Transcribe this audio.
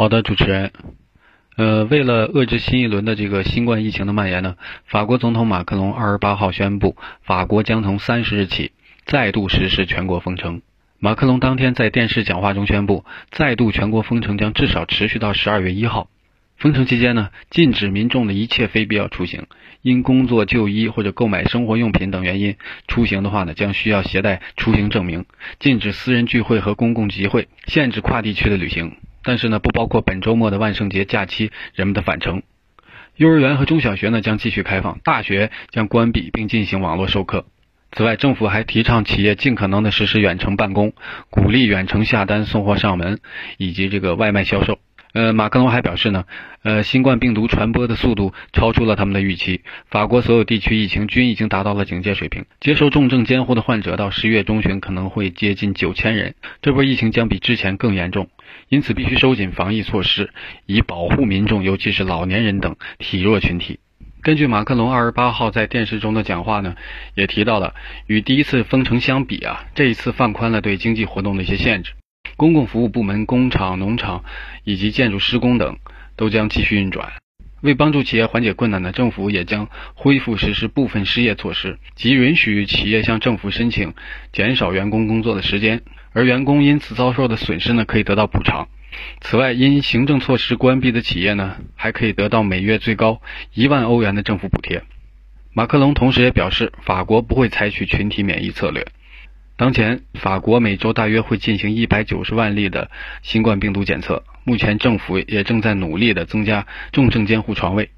好的，主持人。呃，为了遏制新一轮的这个新冠疫情的蔓延呢，法国总统马克龙二十八号宣布，法国将从三十日起再度实施全国封城。马克龙当天在电视讲话中宣布，再度全国封城将至少持续到十二月一号。封城期间呢，禁止民众的一切非必要出行，因工作、就医或者购买生活用品等原因出行的话呢，将需要携带出行证明。禁止私人聚会和公共集会，限制跨地区的旅行。但是呢，不包括本周末的万圣节假期人们的返程。幼儿园和中小学呢将继续开放，大学将关闭并进行网络授课。此外，政府还提倡企业尽可能的实施远程办公，鼓励远程下单、送货上门以及这个外卖销售。呃，马克龙还表示呢，呃，新冠病毒传播的速度超出了他们的预期。法国所有地区疫情均已经达到了警戒水平，接受重症监护的患者到十月中旬可能会接近九千人。这波疫情将比之前更严重，因此必须收紧防疫措施，以保护民众，尤其是老年人等体弱群体。根据马克龙二十八号在电视中的讲话呢，也提到了与第一次封城相比啊，这一次放宽了对经济活动的一些限制。公共服务部门、工厂、农场以及建筑施工等都将继续运转。为帮助企业缓解困难呢，政府也将恢复实施部分失业措施，即允许企业向政府申请减少员工工作的时间，而员工因此遭受的损失呢，可以得到补偿。此外，因行政措施关闭的企业呢，还可以得到每月最高一万欧元的政府补贴。马克龙同时也表示，法国不会采取群体免疫策略。当前，法国每周大约会进行一百九十万例的新冠病毒检测。目前，政府也正在努力的增加重症监护床位。